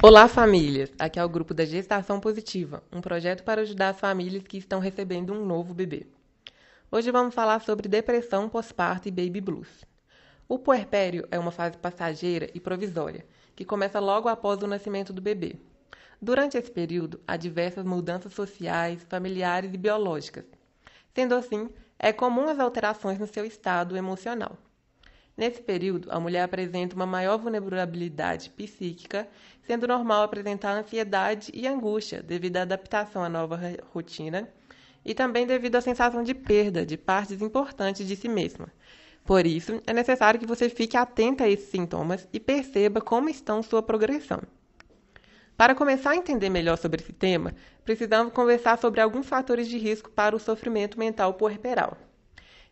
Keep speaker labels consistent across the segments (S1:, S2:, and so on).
S1: Olá, famílias! Aqui é o grupo da Gestação Positiva, um projeto para ajudar as famílias que estão recebendo um novo bebê. Hoje vamos falar sobre depressão pós-parto e baby blues. O puerpério é uma fase passageira e provisória, que começa logo após o nascimento do bebê. Durante esse período, há diversas mudanças sociais, familiares e biológicas. Sendo assim, é comum as alterações no seu estado emocional. Nesse período, a mulher apresenta uma maior vulnerabilidade psíquica, sendo normal apresentar ansiedade e angústia devido à adaptação à nova rotina e também devido à sensação de perda de partes importantes de si mesma. Por isso, é necessário que você fique atenta a esses sintomas e perceba como estão sua progressão. Para começar a entender melhor sobre esse tema, precisamos conversar sobre alguns fatores de risco para o sofrimento mental puerperal.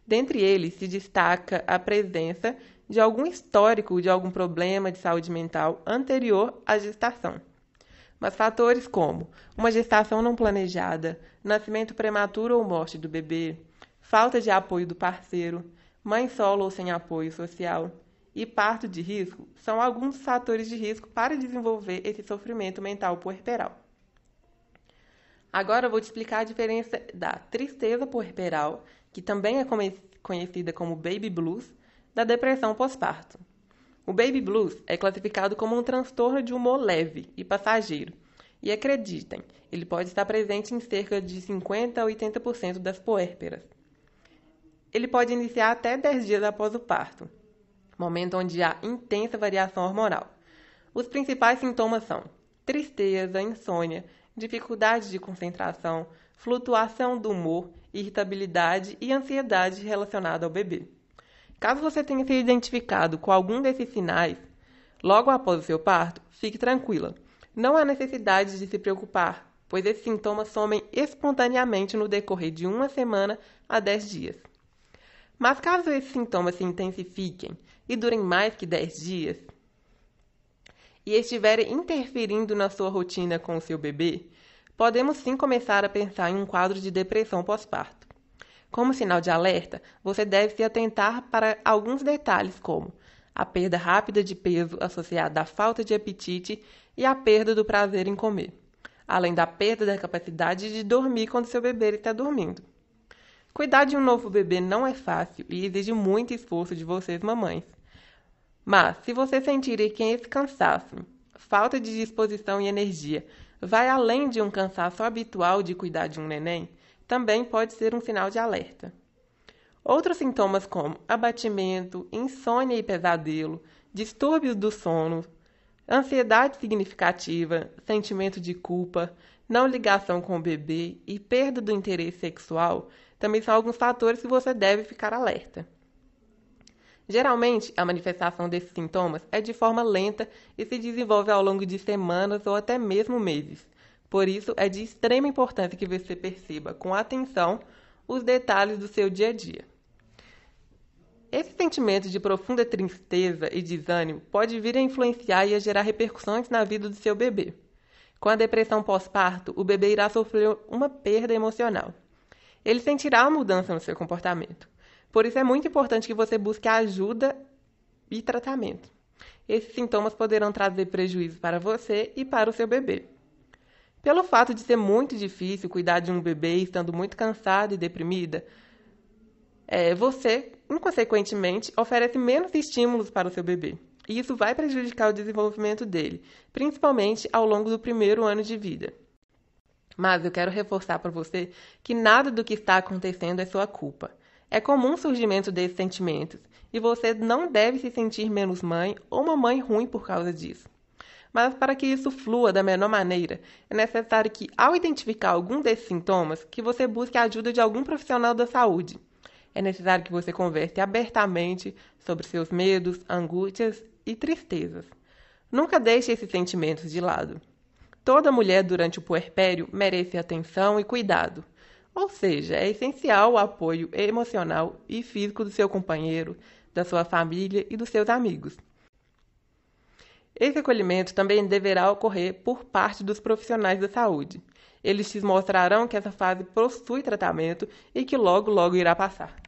S1: Dentre eles se destaca a presença de algum histórico de algum problema de saúde mental anterior à gestação. Mas fatores como uma gestação não planejada, nascimento prematuro ou morte do bebê, falta de apoio do parceiro, mãe solo ou sem apoio social e parto de risco são alguns fatores de risco para desenvolver esse sofrimento mental puerperal. Agora eu vou te explicar a diferença da tristeza puerperal que também é conhecida como baby blues, da depressão pós-parto. O baby blues é classificado como um transtorno de humor leve e passageiro. E acreditem, ele pode estar presente em cerca de 50 a 80% das puérperas. Ele pode iniciar até 10 dias após o parto, momento onde há intensa variação hormonal. Os principais sintomas são tristeza, insônia, dificuldade de concentração, flutuação do humor, irritabilidade e ansiedade relacionada ao bebê. Caso você tenha se identificado com algum desses sinais, logo após o seu parto, fique tranquila. Não há necessidade de se preocupar, pois esses sintomas somem espontaneamente no decorrer de uma semana a 10 dias. Mas caso esses sintomas se intensifiquem e durem mais que 10 dias, e estiverem interferindo na sua rotina com o seu bebê, podemos sim começar a pensar em um quadro de depressão pós-parto. Como sinal de alerta, você deve se atentar para alguns detalhes, como a perda rápida de peso associada à falta de apetite e a perda do prazer em comer, além da perda da capacidade de dormir quando seu bebê está dormindo. Cuidar de um novo bebê não é fácil e exige muito esforço de vocês, mamães. Mas, se você sentir que esse cansaço, falta de disposição e energia vai além de um cansaço habitual de cuidar de um neném, também pode ser um sinal de alerta. Outros sintomas como abatimento, insônia e pesadelo, distúrbios do sono, ansiedade significativa, sentimento de culpa, não ligação com o bebê e perda do interesse sexual também são alguns fatores que você deve ficar alerta. Geralmente, a manifestação desses sintomas é de forma lenta e se desenvolve ao longo de semanas ou até mesmo meses. Por isso, é de extrema importância que você perceba com atenção os detalhes do seu dia a dia. Esse sentimento de profunda tristeza e desânimo pode vir a influenciar e a gerar repercussões na vida do seu bebê. Com a depressão pós-parto, o bebê irá sofrer uma perda emocional. Ele sentirá uma mudança no seu comportamento. Por isso é muito importante que você busque ajuda e tratamento. Esses sintomas poderão trazer prejuízos para você e para o seu bebê. Pelo fato de ser muito difícil cuidar de um bebê estando muito cansada e deprimida, é, você, inconsequentemente, oferece menos estímulos para o seu bebê. E isso vai prejudicar o desenvolvimento dele, principalmente ao longo do primeiro ano de vida. Mas eu quero reforçar para você que nada do que está acontecendo é sua culpa. É comum o surgimento desses sentimentos, e você não deve se sentir menos mãe ou uma mãe ruim por causa disso. Mas para que isso flua da melhor maneira, é necessário que, ao identificar algum desses sintomas, que você busque a ajuda de algum profissional da saúde. É necessário que você converse abertamente sobre seus medos, angústias e tristezas. Nunca deixe esses sentimentos de lado. Toda mulher durante o puerpério merece atenção e cuidado. Ou seja, é essencial o apoio emocional e físico do seu companheiro, da sua família e dos seus amigos. Esse acolhimento também deverá ocorrer por parte dos profissionais da saúde. Eles te mostrarão que essa fase possui tratamento e que logo, logo irá passar.